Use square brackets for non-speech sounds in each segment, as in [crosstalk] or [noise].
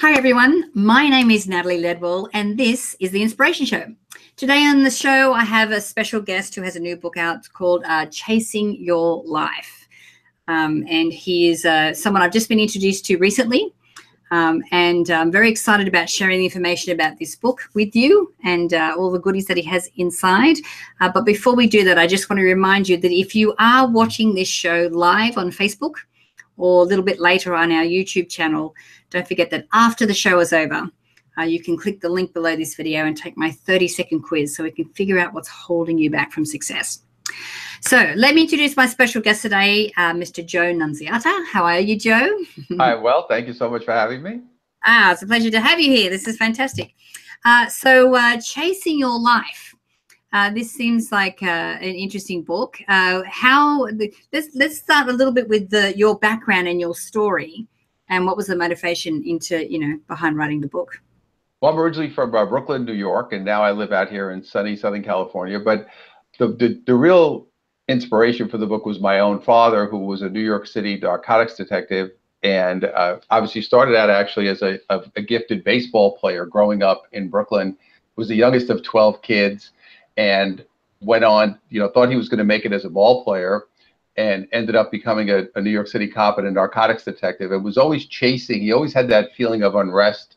Hi, everyone. My name is Natalie Ledwell, and this is The Inspiration Show. Today on the show, I have a special guest who has a new book out called uh, Chasing Your Life. Um, and he is uh, someone I've just been introduced to recently. Um, and I'm very excited about sharing the information about this book with you and uh, all the goodies that he has inside. Uh, but before we do that, I just want to remind you that if you are watching this show live on Facebook or a little bit later on our YouTube channel, don't forget that after the show is over, uh, you can click the link below this video and take my 30 second quiz so we can figure out what's holding you back from success. So let me introduce my special guest today, uh, Mr. Joe Nunziata. How are you, Joe? [laughs] Hi, well, thank you so much for having me. Ah, it's a pleasure to have you here. This is fantastic. Uh, so, uh, Chasing Your Life. Uh, this seems like uh, an interesting book. Uh, how let's let's start a little bit with the, your background and your story, and what was the motivation into you know behind writing the book. Well, I'm originally from uh, Brooklyn, New York, and now I live out here in sunny Southern California. But the, the, the real inspiration for the book was my own father, who was a New York City narcotics detective, and uh, obviously started out actually as a, a, a, gifted baseball player growing up in Brooklyn. Was the youngest of 12 kids, and went on, you know, thought he was going to make it as a ball player, and ended up becoming a, a New York City cop and a narcotics detective. And was always chasing. He always had that feeling of unrest.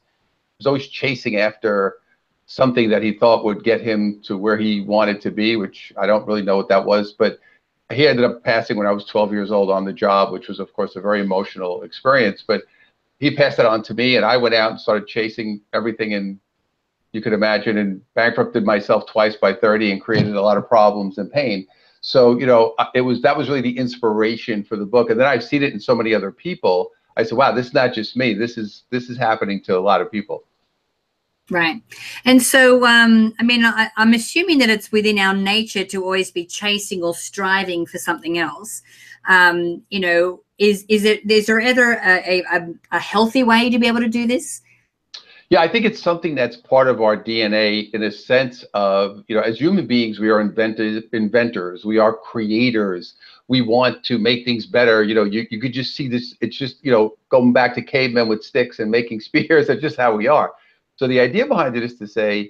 He was always chasing after something that he thought would get him to where he wanted to be, which I don't really know what that was, but he ended up passing when I was 12 years old on the job, which was, of course, a very emotional experience. But he passed it on to me, and I went out and started chasing everything and you could imagine, and bankrupted myself twice by 30 and created a lot of problems and pain. So, you know, it was that was really the inspiration for the book. And then I've seen it in so many other people. I said, wow, this is not just me. This is this is happening to a lot of people. Right. And so, um, I mean, I, am assuming that it's within our nature to always be chasing or striving for something else. Um, you know, is is it is there ever a, a, a healthy way to be able to do this? Yeah, I think it's something that's part of our DNA in a sense of, you know, as human beings, we are inventors, inventors, we are creators. We want to make things better. You know, you, you could just see this, it's just, you know, going back to cavemen with sticks and making [laughs] spears. That's just how we are. So the idea behind it is to say,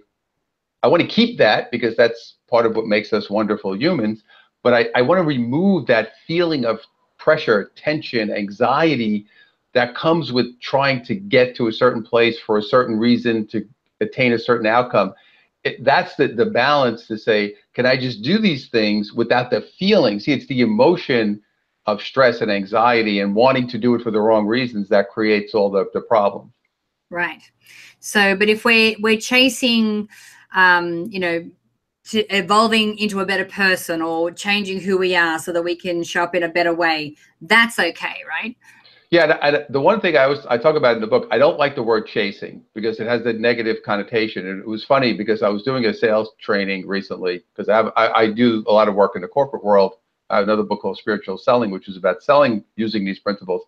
I want to keep that because that's part of what makes us wonderful humans. But I, I want to remove that feeling of pressure, tension, anxiety that comes with trying to get to a certain place for a certain reason to attain a certain outcome. It, that's the, the balance to say, can I just do these things without the feeling? See, it's the emotion of stress and anxiety and wanting to do it for the wrong reasons that creates all the, the problems. Right. So, but if we're we're chasing, um, you know, evolving into a better person or changing who we are so that we can show up in a better way, that's okay, right? Yeah, I, the one thing I was I talk about in the book, I don't like the word chasing because it has the negative connotation. And it was funny because I was doing a sales training recently because I, I, I do a lot of work in the corporate world. I have another book called Spiritual Selling, which is about selling using these principles.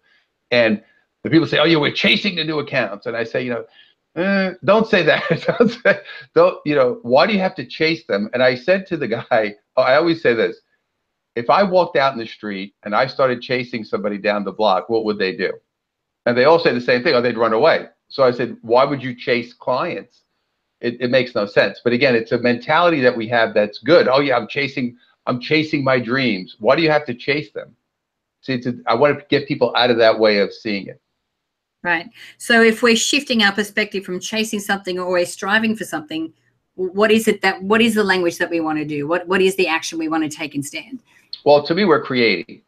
And the people say, "Oh, yeah, we're chasing the new accounts," and I say, you know, eh, don't say that. [laughs] don't, say, don't, you know, why do you have to chase them? And I said to the guy, oh, [laughs] I always say this if I walked out in the street and I started chasing somebody down the block, what would they do? And they all say the same thing, or oh, they'd run away. So I said, why would you chase clients? It, it makes no sense. But again, it's a mentality that we have that's good. Oh yeah, I'm chasing, I'm chasing my dreams. Why do you have to chase them? See, to, I want to get people out of that way of seeing it. Right. So if we're shifting our perspective from chasing something or we're striving for something, what is it that what is the language that we want to do? What what is the action we want to take instead? Well, to me, we're creating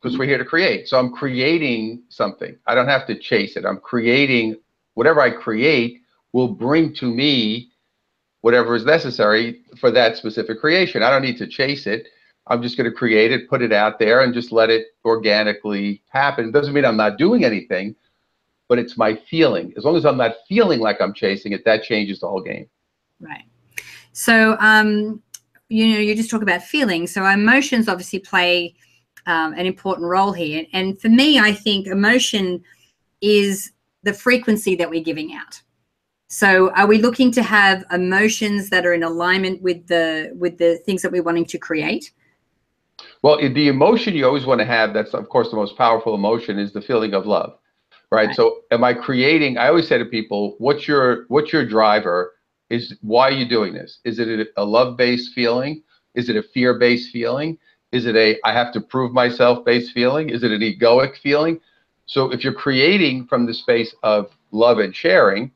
because we're here to create. So I'm creating something. I don't have to chase it. I'm creating whatever I create will bring to me whatever is necessary for that specific creation. I don't need to chase it. I'm just going to create it, put it out there, and just let it organically happen. It doesn't mean I'm not doing anything, but it's my feeling. As long as I'm not feeling like I'm chasing it, that changes the whole game. Right. So, um, you know, you just talk about feelings. So emotions obviously play um, an important role here. And for me, I think emotion is the frequency that we're giving out. So are we looking to have emotions that are in alignment with the with the things that we're wanting to create? Well, the emotion you always want to have, that's of course the most powerful emotion, is the feeling of love right? right? So am I creating? I always say to people, what's your what's your driver? Is why are you doing this? Is it a love-based feeling? Is it a fear-based feeling? Is it a I have to prove myself based feeling? Is it an egoic feeling? So if you're creating from the space of love and sharing,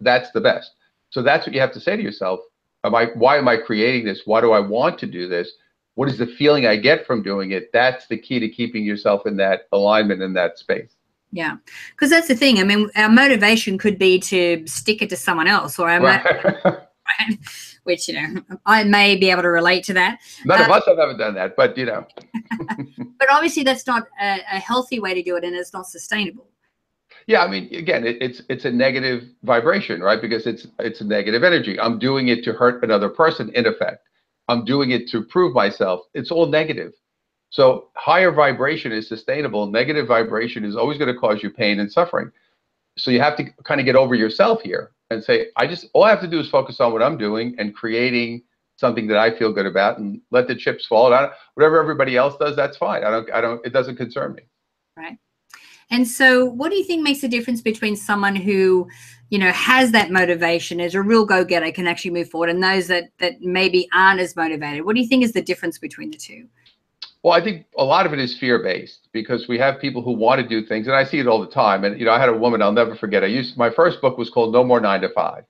that's the best. So that's what you have to say to yourself. Am I why am I creating this? Why do I want to do this? What is the feeling I get from doing it? That's the key to keeping yourself in that alignment in that space. Yeah, because that's the thing. I mean, our motivation could be to stick it to someone else, or our right. [laughs] which you know I may be able to relate to that. None uh, of us have ever done that, but you know. [laughs] but obviously, that's not a, a, healthy way to do it, and it's not sustainable. Yeah, I mean, again, it, it's it's a negative vibration, right? Because it's it's a negative energy. I'm doing it to hurt another person. In effect, I'm doing it to prove myself. It's all negative. So higher vibration is sustainable. Negative vibration is always going to cause you pain and suffering. So you have to kind of get over yourself here and say, I just all I have to do is focus on what I'm doing and creating something that I feel good about and let the chips fall. And whatever everybody else does, that's fine. I don't I don't it doesn't concern me. Right. And so what do you think makes the difference between someone who, you know, has that motivation, is a real go-getter, can actually move forward, and those that that maybe aren't as motivated? What do you think is the difference between the two? Well, I think a lot of it is fear based because we have people who want to do things, and I see it all the time. And you know, I had a woman I'll never forget. I used my first book was called No More Nine to Five,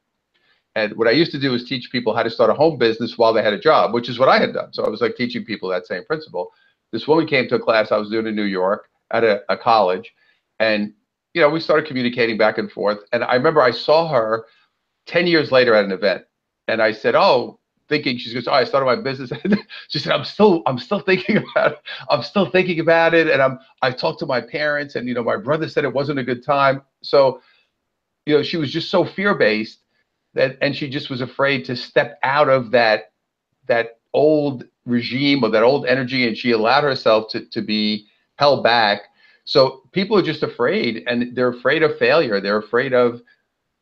and what I used to do was teach people how to start a home business while they had a job, which is what I had done. So I was like teaching people that same principle. This woman came to a class I was doing in New York at a, a college, and you know, we started communicating back and forth. And I remember I saw her ten years later at an event, and I said, "Oh, thinking she goes, oh, I started my business. [laughs] she said, I'm still, I'm still thinking [laughs] about it. I'm still thinking about it. And I'm, I talked to my parents and, you know, my brother said it wasn't a good time. So, you know, she was just so fear-based that, and she just was afraid to step out of that, that old regime or that old energy. And she allowed herself to, to be held back. So people are just afraid and they're afraid of failure. They're afraid of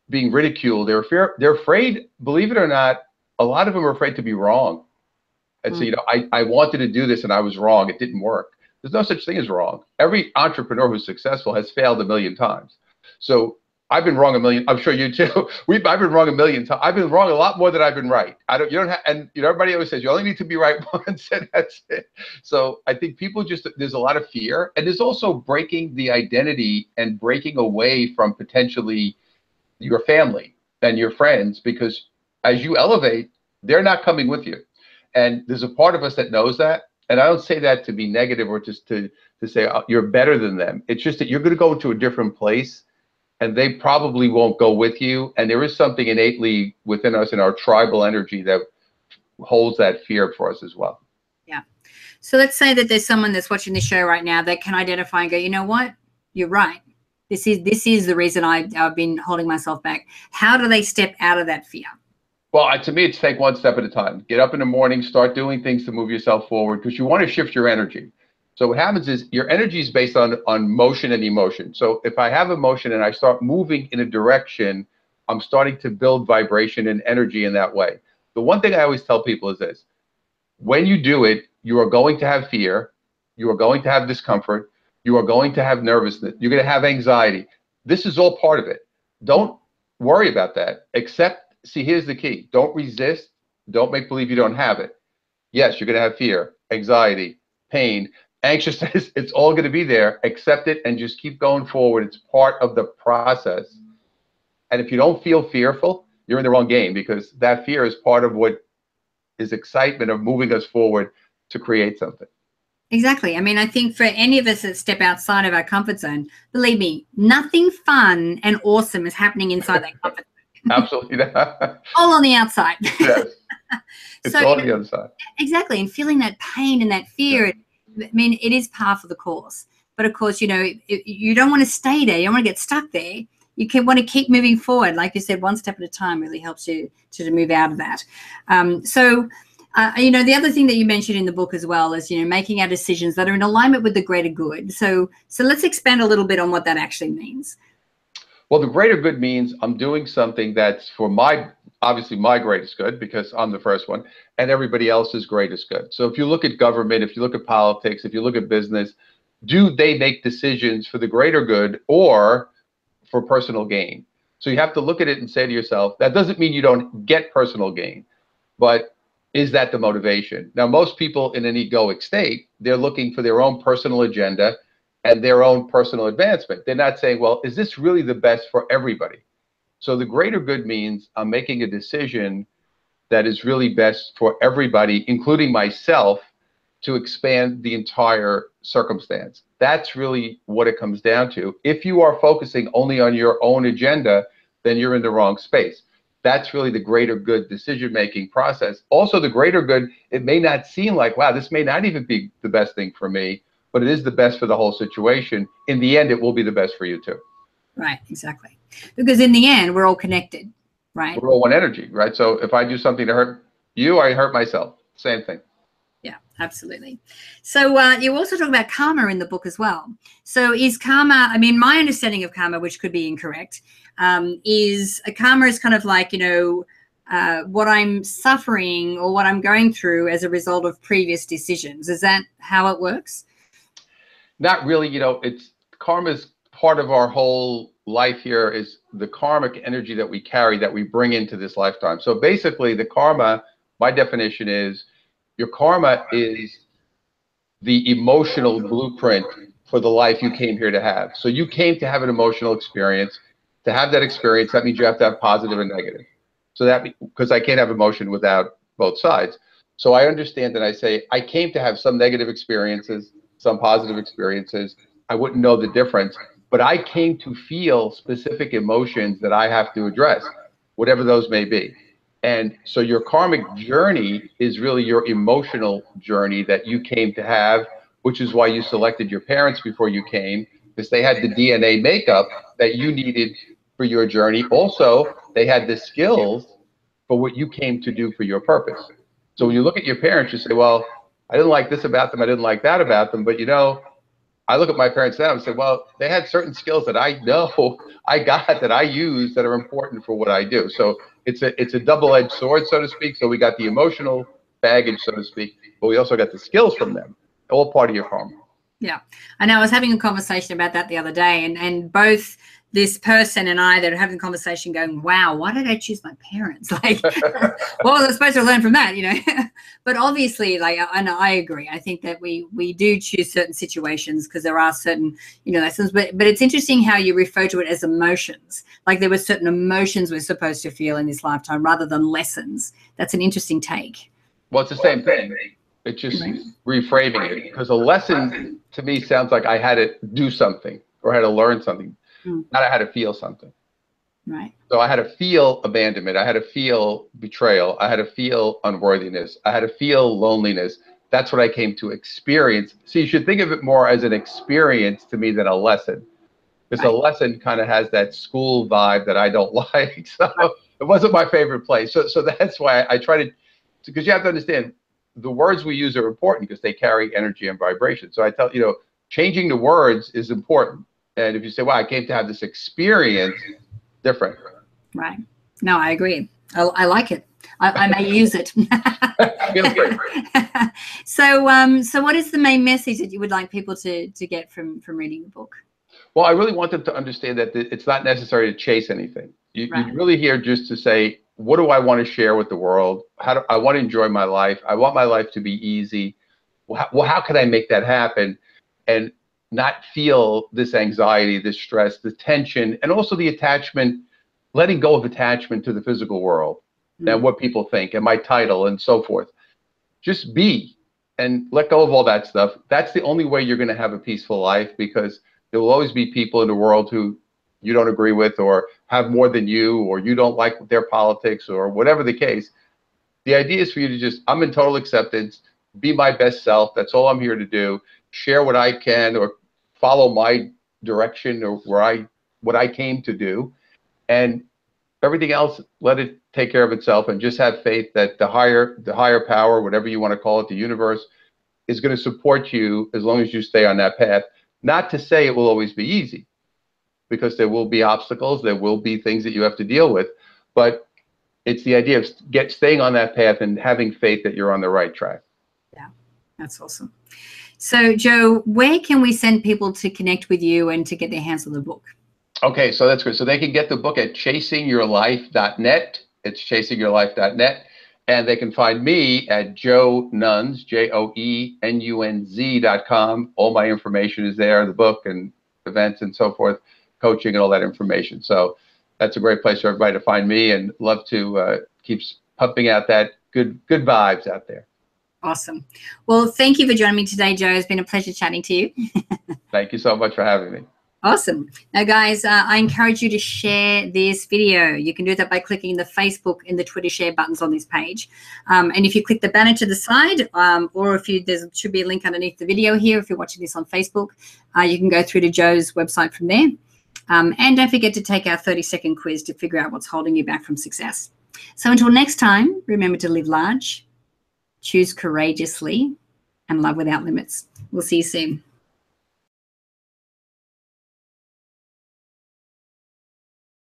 being ridiculed. They're fear, they're afraid, believe it or not, a lot of them are afraid to be wrong. And mm. so, you know, I, I wanted to do this and I was wrong. It didn't work. There's no such thing as wrong. Every entrepreneur who's successful has failed a million times. So I've been wrong a million. I'm sure you too. [laughs] We've I've been wrong a million times. I've been wrong a lot more than I've been right. I don't. You don't have. And you know, everybody always says you only need to be right [laughs] once, and that's it. So I think people just there's a lot of fear, and there's also breaking the identity and breaking away from potentially your family and your friends because as you elevate, they're not coming with you. And there's a part of us that knows that. And I don't say that to be negative or just to, to say oh, you're better than them. It's just that you're going to go into a different place and they probably won't go with you. And there is something innately within us in our tribal energy that holds that fear for us as well. Yeah. So let's say that there's someone that's watching this show right now that can identify and go, you know what? You're right. This is this is the reason I, I've been holding myself back. How do they step out of that fear? Well, to me, it's take one step at a time. Get up in the morning, start doing things to move yourself forward because you want to shift your energy. So what happens is your energy is based on on motion and emotion. So if I have emotion and I start moving in a direction, I'm starting to build vibration and energy in that way. The one thing I always tell people is this: when you do it, you are going to have fear, you are going to have discomfort, you are going to have nervousness, you're going to have anxiety. This is all part of it. Don't worry about that. Accept see, here's the key. Don't resist. Don't make believe you don't have it. Yes, you're going to have fear, anxiety, pain, anxiousness. [laughs] It's all going to be there. Accept it and just keep going forward. It's part of the process. And if you don't feel fearful, you're in the wrong game because that fear is part of what is excitement of moving us forward to create something. Exactly. I mean, I think for any of us that step outside of our comfort zone, believe me, nothing fun and awesome is happening inside that [laughs] comfort [laughs] Absolutely. all on the outside. [laughs] yes. [laughs] It's so, all on the outside. Exactly. And feeling that pain and that fear, yeah. I mean, it is part of the course. But of course, you know, it, you don't want to stay there. You don't want to get stuck there. You can want to keep moving forward. Like you said, one step at a time really helps you to, to move out of that. Um, so, uh, you know, the other thing that you mentioned in the book as well is, you know, making our decisions that are in alignment with the greater good. So, so let's expand a little bit on what that actually means. Well, the greater good means I'm doing something that's for my, obviously my greatest good because I'm the first one and everybody else's greatest good. So if you look at government, if you look at politics, if you look at business, do they make decisions for the greater good or for personal gain. So you have to look at it and say to yourself, that doesn't mean you don't get personal gain, but is that the motivation? Now, most people in an egoic state, they're looking for their own personal agenda and their own personal advancement. They're not saying, well, is this really the best for everybody? So the greater good means I'm making a decision that is really best for everybody, including myself, to expand the entire circumstance. That's really what it comes down to. If you are focusing only on your own agenda, then you're in the wrong space. That's really the greater good decision making process. Also, the greater good, it may not seem like, wow, this may not even be the best thing for me, but it is the best for the whole situation. In the end, it will be the best for you too. Right, exactly. Because in the end, we're all connected, right? We're all one energy, right? So if I do something to hurt you, I hurt myself. Same thing. Yeah, absolutely. So uh, you also talk about karma in the book as well. So is karma? I mean, my understanding of karma, which could be incorrect, um, is a karma is kind of like you know uh, what I'm suffering or what I'm going through as a result of previous decisions. Is that how it works? Not really. You know, it's karma is part of our whole life here is the karmic energy that we carry that we bring into this lifetime. So basically, the karma, my definition is your karma is the emotional blueprint for the life you came here to have. So you came to have an emotional experience. To have that experience, that means you have to have positive and negative. So that because I can't have emotion without both sides. So I understand that I say I came to have some negative experiences, some positive experiences. I wouldn't know the difference, but I came to feel specific emotions that I have to address, whatever those may be. And so your karmic journey is really your emotional journey that you came to have, which is why you selected your parents before you came, because they had the DNA makeup that you needed for your journey. Also, they had the skills for what you came to do for your purpose. So when you look at your parents, you say, well, I didn't like this about them, I didn't like that about them, but you know, I look at my parents now and say, well, they had certain skills that I know [laughs] I got that I use that are important for what I do. So it's a it's a double-edged sword, so to speak. So we got the emotional baggage, so to speak, but we also got the skills from them. All part of your karma. Yeah, And. I was having a conversation about that the other day, and and both this person and I that are having a conversation going, wow, why did I choose my parents? [laughs] Like, what was I supposed to learn from that? You know, [laughs] but obviously, like, I know I agree. I think that we we do choose certain situations because there are certain you know lessons. But but it's interesting how you refer to it as emotions. Like there were certain emotions we're supposed to feel in this lifetime rather than lessons. That's an interesting take. Well, it's the same thing. It's just reframing it because a lesson to me sounds like I had to do something or I had to learn something mm. not I had to feel something. Right. So I had to feel abandonment. I had to feel betrayal. I had to feel unworthiness. I had to feel loneliness. That's what I came to experience. So you should think of it more as an experience to me than a lesson. Because right. a lesson kind of has that school vibe that I don't [laughs] like. So it wasn't my favorite place. So so that's why I, I try to because you have to understand the words we use are important because they carry energy and vibration. So I tell you know, changing the words is important. And if you say, "Well, I came to have this experience," different. Right. No, I agree. I, I like it. I, I, may use it. [laughs] [laughs] so, um, so what is the main message that you would like people to to get from from reading the book? Well, I really want them to understand that it's not necessary to chase anything. You, right. You're really here just to say, what do I want to share with the world? How do I want to enjoy my life? I want my life to be easy. Well, how, well, how can I make that happen? And not feel this anxiety, this stress, the tension, and also the attachment, letting go of attachment to the physical world mm-hmm. and what people think and my title and so forth. Just be and let go of all that stuff. That's the only way you're going to have a peaceful life because there will always be people in the world who you don't agree with or have more than you or you don't like their politics or whatever the case. The idea is for you to just, I'm in total acceptance, be my best self. That's all I'm here to do. Share what I can or follow my direction or where I what I came to do, and everything else let it take care of itself and just have faith that the higher the higher power, whatever you want to call it, the universe, is going to support you as long as you stay on that path. Not to say it will always be easy, because there will be obstacles, there will be things that you have to deal with, but it's the idea of get staying on that path and having faith that you're on the right track. Yeah, that's awesome. So, Joe, where can we send people to connect with you and to get their hands on the book? Okay, so that's good. So they can get the book at chasingyourlife.net. It's chasingyourlife.net. And they can find me at Joe Nunz, J O E N U N Z.com. All my information is there, the book and events and so forth, coaching and all that information. So that's a great place for everybody to find me and love to uh, keep pumping out that good good vibes out there. Awesome. Well, thank you for joining me today, Joe. It's been a pleasure chatting to you. [laughs] thank you so much for having me. Awesome. Now, guys, uh, I encourage you to share this video. You can do that by clicking the Facebook and the Twitter share buttons on this page. Um, and if you click the banner to the side, um, or if you, there should be a link underneath the video here, if you're watching this on Facebook, uh, you can go through to Joe's website from there. Um, and don't forget to take our 30 second quiz to figure out what's holding you back from success. So until next time, remember to live large, choose courageously, and love without limits. We'll see you soon.